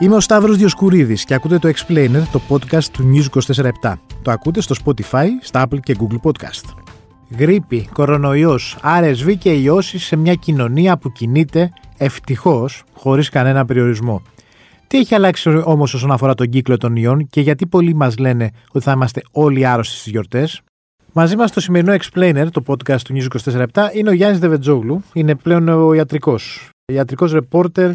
Είμαι ο Σταύρος Διοσκουρίδης και ακούτε το Explainer, το podcast του News 24 Το ακούτε στο Spotify, στα Apple και Google Podcast. Γρήπη, κορονοϊός, RSV και ιώσεις σε μια κοινωνία που κινείται ευτυχώς χωρίς κανένα περιορισμό. Τι έχει αλλάξει όμως όσον αφορά τον κύκλο των ιών και γιατί πολλοί μας λένε ότι θα είμαστε όλοι άρρωστοι στις γιορτές; Μαζί μας στο σημερινό Explainer, το podcast του News 24 είναι ο Γιάννης Δεβετζόγλου. Είναι πλέον ο ιατρικός. Ιατρικός ρεπόρτερ,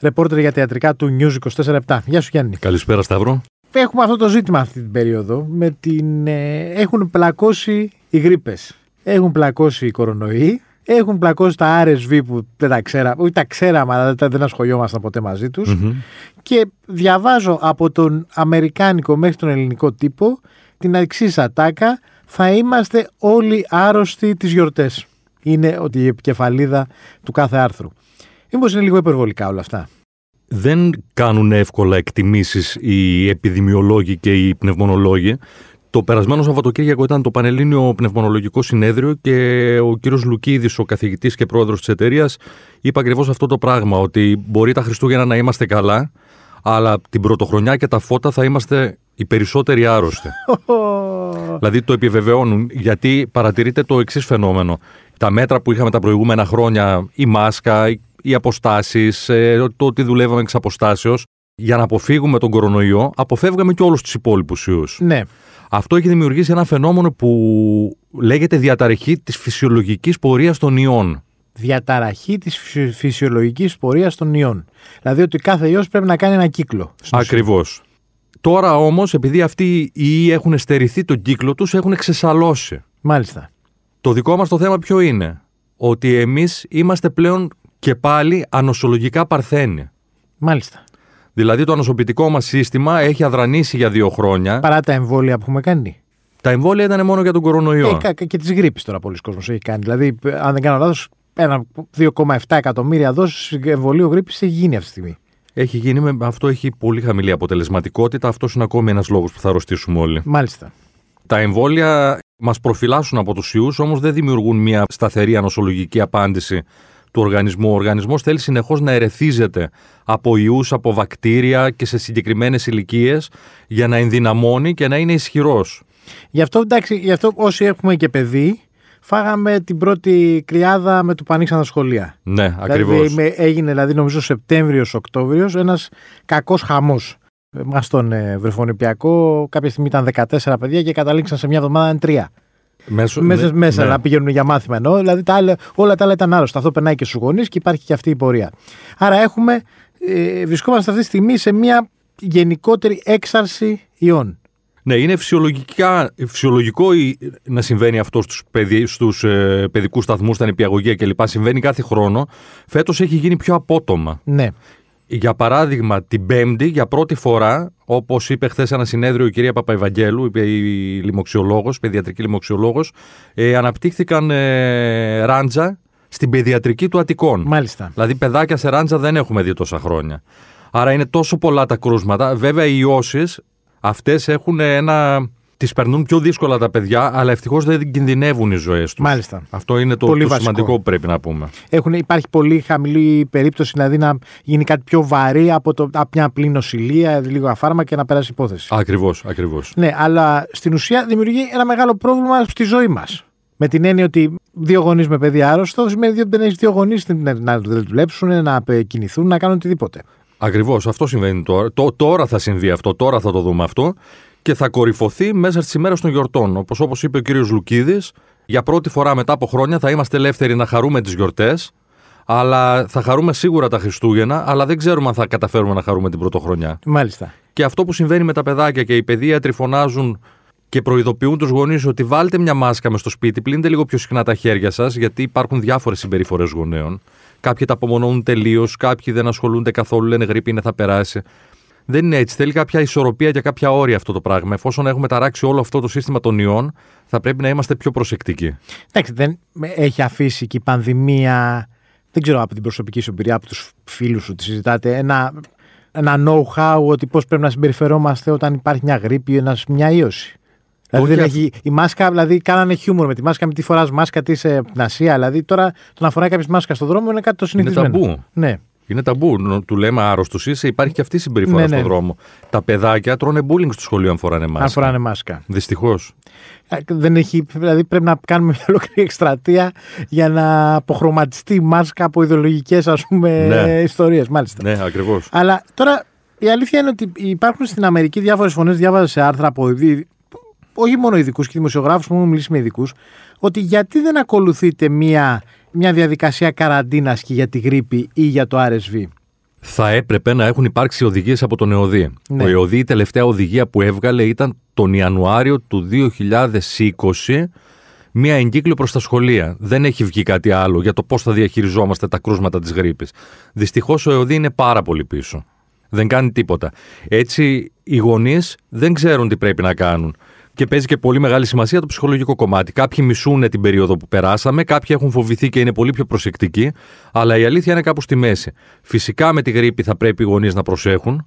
ρεπόρτερ για τα ιατρικά του News 24 Γεια σου Γιάννη. Καλησπέρα Σταύρο. Έχουμε αυτό το ζήτημα αυτή την περίοδο. Με την, ε, έχουν πλακώσει οι γρήπες. Έχουν πλακώσει οι κορονοϊοί έχουν πλακώσει τα RSV που δεν τα ξέραμε, ούτε τα ξέραμε, αλλά δεν ασχολιόμασταν ποτέ μαζί τους. Και διαβάζω από τον Αμερικάνικο μέχρι τον ελληνικό τύπο την εξής ατάκα. Θα είμαστε όλοι άρρωστοι τις γιορτές. Είναι ότι η επικεφαλίδα του κάθε άρθρου. Μήπως είναι λίγο υπερβολικά όλα αυτά; Δεν κάνουν εύκολα εκτιμήσεις οι επιδημιολόγοι και οι πνευμονολόγοι. Το περασμένο Σαββατοκύριακο ήταν το Πανελλήνιο Πνευμονολογικό Συνέδριο και ο κύριος Λουκίδης, ο καθηγητής και πρόεδρος της εταιρείας, είπε ακριβώς αυτό το πράγμα, ότι μπορεί τα Χριστούγεννα να είμαστε καλά, αλλά την πρωτοχρονιά και τα φώτα θα είμαστε οι περισσότεροι άρρωστοι. δηλαδή το επιβεβαιώνουν, γιατί παρατηρείται το εξής φαινόμενο. Τα μέτρα που είχαμε τα προηγούμενα χρόνια, η μάσκα, οι αποστάσεις, ε, το ότι δουλεύαμε εξ αποστάσεως, για να αποφύγουμε τον κορονοϊό, αποφεύγαμε και όλους τους υπόλοιπους ιούς. Ναι. Αυτό έχει δημιουργήσει ένα φαινόμενο που λέγεται διαταραχή της φυσιολογικής πορείας των ιών. Διαταραχή της φυσιολογικής πορείας των ιών. Δηλαδή ότι κάθε ιός πρέπει να κάνει ένα κύκλο. Ακριβώς. Τώρα όμως, επειδή αυτοί οι ιοί έχουν στερηθεί τον κύκλο τους, έχουν ξεσαλώσει. Μάλιστα. Το δικό μας το θέμα ποιο είναι; Ότι εμείς είμαστε πλέον και πάλι ανοσολογικά παρθένοι. Μάλιστα. Δηλαδή το ανοσοποιητικό μας σύστημα έχει αδρανήσει για δύο χρόνια. Παρά τα εμβόλια που έχουμε κάνει. Τα εμβόλια ήταν μόνο για τον κορονοϊό. Ε, και τη γρήπη τώρα πολλοί κόσμοι έχει κάνει. Δηλαδή, αν δεν κάνω λάθος, 2,7 εκατομμύρια δόσεις εμβολίου γρήπης έχει γίνει αυτή τη στιγμή. Έχει γίνει, με, αυτό έχει πολύ χαμηλή αποτελεσματικότητα. Αυτός είναι ακόμη ένας λόγος που θα αρρωστήσουμε όλοι. Μάλιστα. Τα εμβόλια μας προφυλάσσουν από τους ιούς, όμως δεν δημιουργούν μια σταθερή ανοσολογική απάντηση του οργανισμού. Ο οργανισμός θέλει συνεχώς να ερεθίζεται από ιούς, από βακτήρια και σε συγκεκριμένες ηλικίες για να ενδυναμώνει και να είναι ισχυρός. Γι' αυτό, εντάξει, γι' αυτό όσοι έχουμε και παιδί, φάγαμε την πρώτη κρυάδα με το που ανοίξαν τα σχολεία. Ναι, ακριβώς. Δηλαδή, έγινε, δηλαδή, νομίζω Σεπτέμβριο-Οκτώβριο, ένας κακός χαμός. Μας στον ε, Βρεφονιπιακό, κάποια στιγμή ήταν 14 παιδιά και καταλήξαν σε μια εβδομάδα τρία. Μέσω, μέσα, ναι, μέσα ναι. να πηγαίνουν για μάθημα εννοώ. Δηλαδή τα άλλα, όλα τα άλλα ήταν άρρωστα. Αυτό περνάει και στους γονείς και υπάρχει και αυτή η πορεία. Άρα έχουμε, ε, βρισκόμαστε αυτή τη στιγμή σε μια γενικότερη έξαρση ιών. Ναι, είναι φυσιολογικά, φυσιολογικό να συμβαίνει αυτό στους, παιδι, στους ε, παιδικούς σταθμούς, στα νηπιαγωγεία κλπ. Συμβαίνει κάθε χρόνο. Φέτος έχει γίνει πιο απότομα. Ναι. Για παράδειγμα, την Πέμπτη, για πρώτη φορά, όπως είπε χθες ένα συνέδριο η κυρία Παπαϊβαγγέλου, είπε η λοιμοξιολόγος, παιδιατρική λοιμοξιολόγος, ε, αναπτύχθηκαν ε, ράντζα στην παιδιατρική του Αττικών. Μάλιστα. Δηλαδή, παιδάκια σε ράντζα δεν έχουμε δει τόσα χρόνια. Άρα είναι τόσο πολλά τα κρούσματα. Βέβαια, οι ιώσεις αυτές έχουν ένα τις περνούν πιο δύσκολα τα παιδιά, αλλά ευτυχώς δεν κινδυνεύουν οι ζωές τους. Μάλιστα. Αυτό είναι το, πολύ το σημαντικό που πρέπει να πούμε. Έχουν, υπάρχει πολύ χαμηλή περίπτωση δηλαδή να γίνει κάτι πιο βαρύ από, το, από μια απλή νοσηλεία, λίγο αφάρμα και να περάσει υπόθεση. Ακριβώς, ακριβώς. Ναι, αλλά στην ουσία δημιουργεί ένα μεγάλο πρόβλημα στη ζωή μας. Με την έννοια ότι δύο γονείς με παιδί άρρωστο σημαίνει ότι δεν έχεις δύο γονείς να δουλέψουν, να κινηθούν, να κάνουν οτιδήποτε. Ακριβώς. Αυτό συμβαίνει τώρα. τώρα θα συμβεί αυτό, τώρα θα το δούμε αυτό και θα κορυφωθεί μέσα στις ημέρες των γιορτών. Όπως όπως είπε ο κύριος Λουκίδης, για πρώτη φορά μετά από χρόνια θα είμαστε ελεύθεροι να χαρούμε τις γιορτές, αλλά θα χαρούμε σίγουρα τα Χριστούγεννα, αλλά δεν ξέρουμε αν θα καταφέρουμε να χαρούμε την πρωτοχρονιά. Μάλιστα. Και αυτό που συμβαίνει με τα παιδάκια και οι παιδίατροι φωνάζουν και προειδοποιούν τους γονείς ότι βάλτε μια μάσκα μες στο σπίτι, πλύνετε λίγο πιο συχνά τα χέρια σας, γιατί υπάρχουν διάφορες συμπεριφορές γονέων. Κάποιοι τα απομονώνουν τελείως, κάποιοι δεν ασχολούνται καθόλου, λένε γρήπη είναι θα περάσει. Δεν είναι έτσι. Θέλει κάποια ισορροπία και κάποια όρια αυτό το πράγμα. Εφόσον έχουμε ταράξει όλο αυτό το σύστημα των ιών, θα πρέπει να είμαστε πιο προσεκτικοί. Εντάξει, δεν έχει αφήσει και η πανδημία. Δεν ξέρω από την προσωπική σου εμπειρία, από τους φίλους σου, τη συζητάτε. Ένα, ένα know-how ότι πώς πρέπει να συμπεριφερόμαστε όταν υπάρχει μια γρήπη ή μια ίωση. Δηλαδή δεν έχει, η μάσκα, δηλαδή κάνανε χιούμορ με τη μάσκα, με τι φοράς μάσκα της ε, την Ασία. Δηλαδή τώρα το να φοράει κάποιος μάσκα στον δρόμο είναι κάτι το συνηθισμένο. Είναι ταμπού. Ναι. Είναι ταμπού. Νο- Του λέμε άρρωστος είσαι, υπάρχει και αυτή η συμπεριφορά Ναι, στον ναι. δρόμο. Τα παιδάκια τρώνε bullying στο σχολείο αν φοράνε μάσκα. Αν φοράνε μάσκα. Δυστυχώς. Ε, Δεν έχει, δηλαδή πρέπει να κάνουμε μια ολόκληρη εκστρατεία για να αποχρωματιστεί η μάσκα από ιδεολογικές ας πούμε Ναι. ιστορίες, μάλιστα. Ναι, ακριβώς. Αλλά τώρα η αλήθεια είναι ότι υπάρχουν στην Αμερική διάφορες φωνές, διάβαζα σε άρθρα από ειδη- όχι μόνο ειδικούς και δημοσιογράφους που έχουν μιλήσεις με ειδικούς, ότι γιατί δεν ακολουθείτε μια, μια διαδικασία καραντίνας και για τη γρήπη ή για το RSV. Θα έπρεπε να έχουν υπάρξει οδηγίες από τον ΕΟΔΗ. Ναι. Ο ΕΟΔΗ η τελευταία οδηγία που έβγαλε ήταν τον Ιανουάριο του 2020 μία εγκύκλιο προς τα σχολεία. Δεν έχει βγει κάτι άλλο για το πώς θα διαχειριζόμαστε τα κρούσματα της γρήπης. Δυστυχώς ο ΕΟΔΗ είναι πάρα πολύ πίσω. Δεν κάνει τίποτα. Έτσι οι γονείς δεν ξέρουν τι πρέπει να κάνουν. Και παίζει και πολύ μεγάλη σημασία το ψυχολογικό κομμάτι. Κάποιοι μισούν την περίοδο που περάσαμε, κάποιοι έχουν φοβηθεί και είναι πολύ πιο προσεκτικοί, αλλά η αλήθεια είναι κάπου στη μέση. Φυσικά με τη γρήπη θα πρέπει οι γονείς να προσέχουν,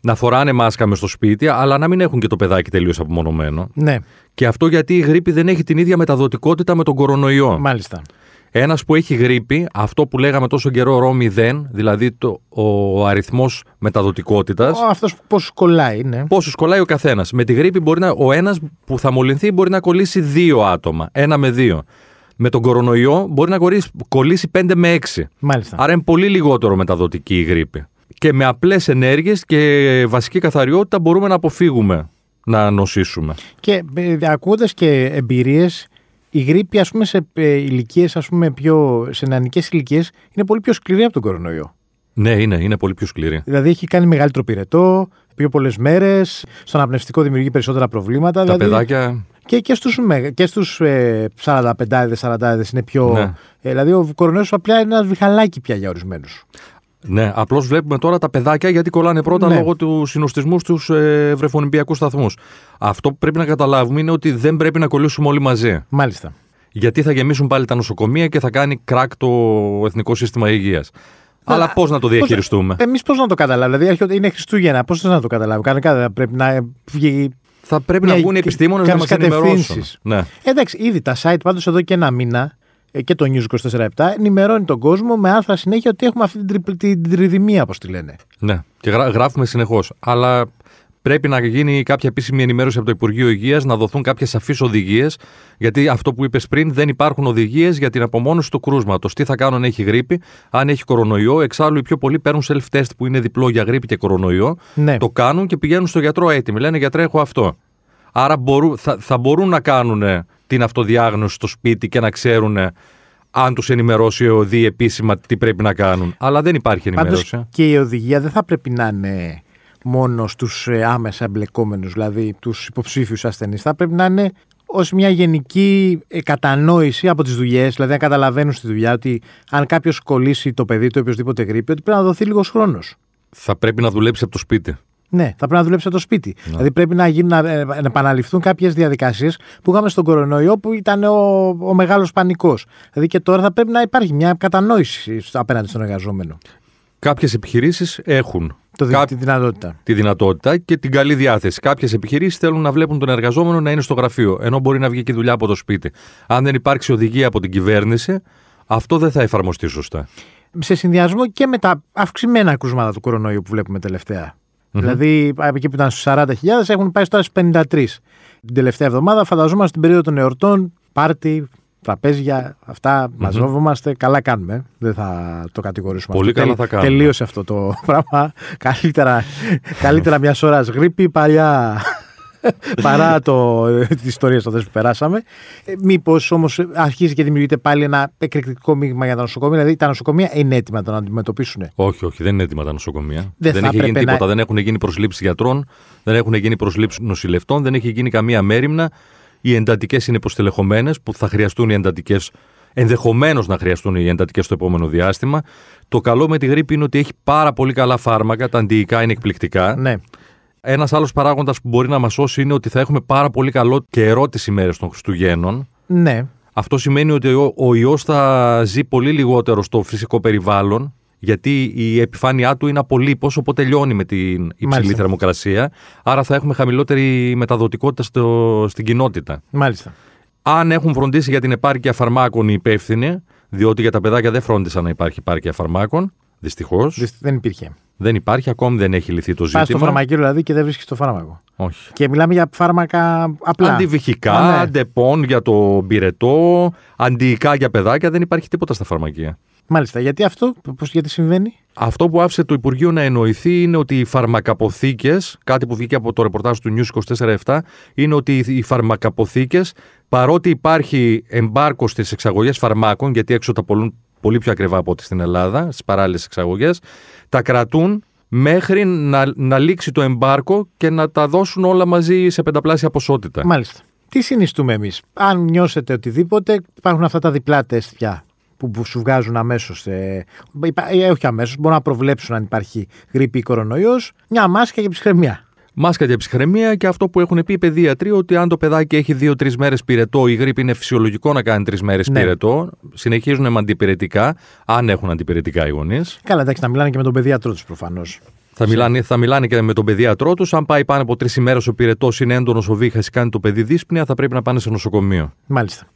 να φοράνε μάσκα μες στο σπίτι, αλλά να μην έχουν και το παιδάκι τελείως απομονωμένο. Ναι, Και αυτό γιατί η γρήπη δεν έχει την ίδια μεταδοτικότητα με τον κορονοϊό. μάλιστα. Ένας που έχει γρήπη, αυτό που λέγαμε τόσο καιρό ρο 0, δηλαδή το, ο αριθμός μεταδοτικότητας. Ο, αυτός που πώς κολλάει, ναι. Πόσους κολλάει ο καθένας. Με τη γρήπη μπορεί να, ο ένας που θα μολυνθεί μπορεί να κολλήσει δύο άτομα. Ένα με δύο. Με τον κορονοϊό μπορεί να κολλήσει, κολλήσει πέντε με έξι. Μάλιστα. Άρα είναι πολύ λιγότερο μεταδοτική η γρήπη. Και με απλές ενέργειες και βασική καθαριότητα μπορούμε να αποφύγουμε να νοσήσουμε. Και ε, ακούγοντα και εμπειρίες, η γρήπη, ας πούμε, σε ε, ηλικίες, ας πούμε, πιο, σε νεανικές ηλικίες, είναι πολύ πιο σκληρή από τον κορονοϊό. Ναι, είναι, είναι πολύ πιο σκληρή. Δηλαδή έχει κάνει μεγαλύτερο πυρετό, πιο πολλές μέρες, στον αναπνευστικό δημιουργεί περισσότερα προβλήματα. Τα δηλαδή, παιδάκια. Και, και στους, μεγα- και στους ε, 45 40 είναι πιο. Ναι. Ε, δηλαδή ο κορονοϊός απλά είναι ένα βιχαλάκι πια για ορισμένους. Ναι, απλώς βλέπουμε τώρα τα παιδάκια γιατί κολλάνε πρώτα Ναι. λόγω του συνοστισμού στους ε, βρεφονιπιακού σταθμούς. Αυτό που πρέπει να καταλάβουμε είναι ότι δεν πρέπει να κολλήσουμε όλοι μαζί. Μάλιστα. Γιατί θα γεμίσουν πάλι τα νοσοκομεία και θα κάνει κράκ το Εθνικό Σύστημα Υγείας. Αλλά πώς να το διαχειριστούμε; Εμείς πώς να το καταλάβουμε; Δηλαδή έρχεται- είναι Χριστούγεννα, πώς να το καταλάβουμε; Κανονικά δεν πρέπει να βγει. Θα πρέπει μια- να βγουν οι επιστήμονες να μας κάποιες ενημερώσουν. κατευθύνσεις. Ναι. Εντάξει, ήδη τα site πάντως εδώ και ένα μήνα ε, και το News 24-7 ενημερώνει τον κόσμο με άρθρα συνέχεια ότι έχουμε αυτή την, τρι- την τριδημία, όπως τη λένε. ναι. Και γρα- γράφουμε συνεχώς. Αλλά πρέπει να γίνει κάποια επίσημη ενημέρωση από το Υπουργείο Υγείας, να δοθούν κάποιες σαφείς οδηγίες. Γιατί αυτό που είπες πριν, δεν υπάρχουν οδηγίες για την απομόνωση του κρούσματος. Τι θα κάνουν αν έχει γρήπη, αν έχει κορονοϊό. Εξάλλου, οι πιο πολλοί παίρνουν self-test που είναι διπλό για γρήπη και κορονοϊό. Ναι. Το κάνουν και πηγαίνουν στο γιατρό έτοιμοι. Λένε γιατρέ, έχω αυτό. Άρα μπορούν, θα, θα μπορούν να κάνουν την αυτοδιάγνωση στο σπίτι και να ξέρουν αν τους ενημερώσει ο ΟΔΗ επίσημα τι πρέπει να κάνουν. Αλλά δεν υπάρχει ενημέρωση. Πάντως και η οδηγία δεν θα πρέπει να είναι μόνο στους ε, άμεσα εμπλεκόμενους, δηλαδή τους υποψήφιους ασθενείς. Θα πρέπει να είναι ως μια γενική ε, κατανόηση από τις δουλειές, δηλαδή να καταλαβαίνουν στη δουλειά ότι αν κάποιος κολλήσει το παιδί του ή οποιοδήποτε γρήπη, ότι πρέπει να δοθεί λίγος χρόνος. Θα πρέπει να δουλέψει από το σπίτι. Ναι, θα πρέπει να δουλέψει από το σπίτι. Δηλαδή πρέπει να, γίνουν, να, ε, να επαναληφθούν κάποιες διαδικασίες που είχαμε στον κορονοϊό που ήταν ο, ο μεγάλος πανικός. Δηλαδή και τώρα θα πρέπει να υπάρχει μια κατανόηση απέναντι στον εργαζόμενο. Κάποιες επιχειρήσεις έχουν Το, δι- Κά- Τη δυνατότητα. τη δυνατότητα και την καλή διάθεση. Κάποιες επιχειρήσεις θέλουν να βλέπουν τον εργαζόμενο να είναι στο γραφείο, ενώ μπορεί να βγει και δουλειά από το σπίτι. Αν δεν υπάρξει οδηγία από την κυβέρνηση, αυτό δεν θα εφαρμοστεί σωστά. σε συνδυασμό και με τα αυξημένα κρούσματα του κορονοϊού που βλέπουμε τελευταία. Δηλαδή, από εκεί που ήταν στους 40.000 έχουν πάει τώρα στου 53. Την τελευταία εβδομάδα, φανταζόμαστε την περίοδο των εορτών, πάρτι, τραπέζια, αυτά, μαζεύομαστε. Καλά κάνουμε. ε. Δεν θα το κατηγορήσουμε Πολύ αυτό. καλά Τελ- θα κάνουμε. Τελείωσε αυτό το πράγμα. καλύτερα καλύτερα μιας ώρας γρήπη, παλιά. Παρά το, τις ιστορίες αυτές που περάσαμε. Ε, μήπως όμως αρχίζει και δημιουργείται πάλι ένα εκρηκτικό μείγμα για τα νοσοκομεία. Δηλαδή τα νοσοκομεία είναι έτοιμα να το αντιμετωπίσουν. Όχι, όχι, δεν είναι έτοιμα τα νοσοκομεία. Δεν Δεν, θα έχει γίνει έπρεπε να- τίποτα. Δεν έχουν γίνει προσλήψεις γιατρών, δεν έχουν γίνει προσλήψεις νοσηλευτών, δεν έχει γίνει καμία μέρημνα. Οι εντατικές είναι υποστελεχωμένες που θα χρειαστούν οι εντατικές, ενδεχομένως να χρειαστούν οι εντατικές στο επόμενο διάστημα. Το καλό με τη γρήπη είναι ότι έχει πάρα πολύ καλά φάρμακα, τα αντιϊκά είναι εκπληκτικά. Ναι. Ένας άλλος παράγοντας που μπορεί να μας σώσει είναι ότι θα έχουμε πάρα πολύ καλό καιρό τις ημέρες των Χριστουγέννων. Ναι. Αυτό σημαίνει ότι ο, ο ιός θα ζει πολύ λιγότερο στο φυσικό περιβάλλον, γιατί η επιφάνειά του είναι απολύπως, οπότε λιώνει με την υψηλή Μάλιστα. θερμοκρασία. Άρα θα έχουμε χαμηλότερη μεταδοτικότητα στο, στην κοινότητα. Μάλιστα. Αν έχουν φροντίσει για την επάρκεια φαρμάκων οι υπεύθυνοι, διότι για τα παιδάκια δεν φρόντισαν να υπάρχει επάρκεια φαρμάκων, Δυστυχώς. Δεν υπήρχε. Δεν υπάρχει, ακόμη δεν έχει λυθεί το ζήτημα. Πας στο φαρμακείο δηλαδή και δεν βρίσκεις το φάρμακο. Όχι. Και μιλάμε για φάρμακα απλά. Αντιβυχικά, Α, ναι. αντεπών για το πυρετό, αντιϊκά για παιδάκια, δεν υπάρχει τίποτα στα φαρμακεία. Μάλιστα. Γιατί αυτό, πώς, γιατί συμβαίνει; Αυτό που άφησε το Υπουργείο να εννοηθεί είναι ότι οι φαρμακαποθήκες, κάτι που βγήκε από το ρεπορτάζ του News 24-7, είναι ότι οι φαρμακαποθήκες, παρότι υπάρχει εμπάρκο στις εξαγωγές φαρμάκων, γιατί έξω τα πολλούν πολύ πιο ακριβά από ό,τι στην Ελλάδα, στις παράλληλες εξαγωγές, τα κρατούν μέχρι να, να λήξει το εμπάρκο και να τα δώσουν όλα μαζί σε πενταπλάσια ποσότητα. Μάλιστα. Τι συνιστούμε εμείς; Αν νιώσετε οτιδήποτε, υπάρχουν αυτά τα διπλά τεστ πια που, που σου βγάζουν αμέσως. Ε, ε, όχι αμέσως, μπορούν να προβλέψουν αν υπάρχει γρήπη ή κορονοϊός. Μια μάσκα για ψυχραιμία. Μάσκα για ψυχραιμία και αυτό που έχουν πει οι παιδίατροι, ότι αν το παιδάκι έχει δύο-τρει μέρες πυρετό, η γρήπη είναι φυσιολογικό να κάνει τρεις μέρες Ναι. πυρετό. Συνεχίζουν με αντιπυρετικά, αν έχουν αντιπυρετικά οι γονείς. Καλά, εντάξει, να μιλάνε και με τον παιδίατρό τους προφανώς. Θα μιλάνε, θα μιλάνε και με τον παιδίατρό τους. Αν πάει πάνω από τρεις ημέρες ο πυρετός είναι έντονος ο βήχας ή κάνει το παιδί δύσπνοια, θα πρέπει να πάνε σε νοσοκομείο. Μάλιστα.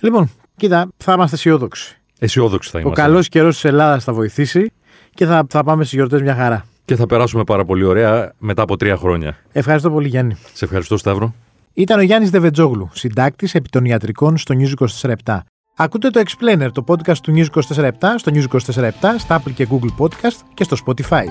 Λοιπόν, κοίτα, θα είμαστε αισιόδοξοι. Αισιόδοξοι θα Ο είμαστε. καλός καιρός της Ελλάδας θα βοηθήσει και θα, θα πάμε στις γιορτές μια χαρά. Και θα περάσουμε πάρα πολύ ωραία μετά από τρία χρόνια. Ευχαριστώ πολύ, Γιάννη. Σε ευχαριστώ, Σταύρο. Ήταν ο Γιάννης Δεβετζόγλου, συντάκτης επί των ιατρικών στο News 24 Ακούτε το Explainer, το podcast του News 24 στο News 24 στα Apple και Google Podcast και στο Spotify.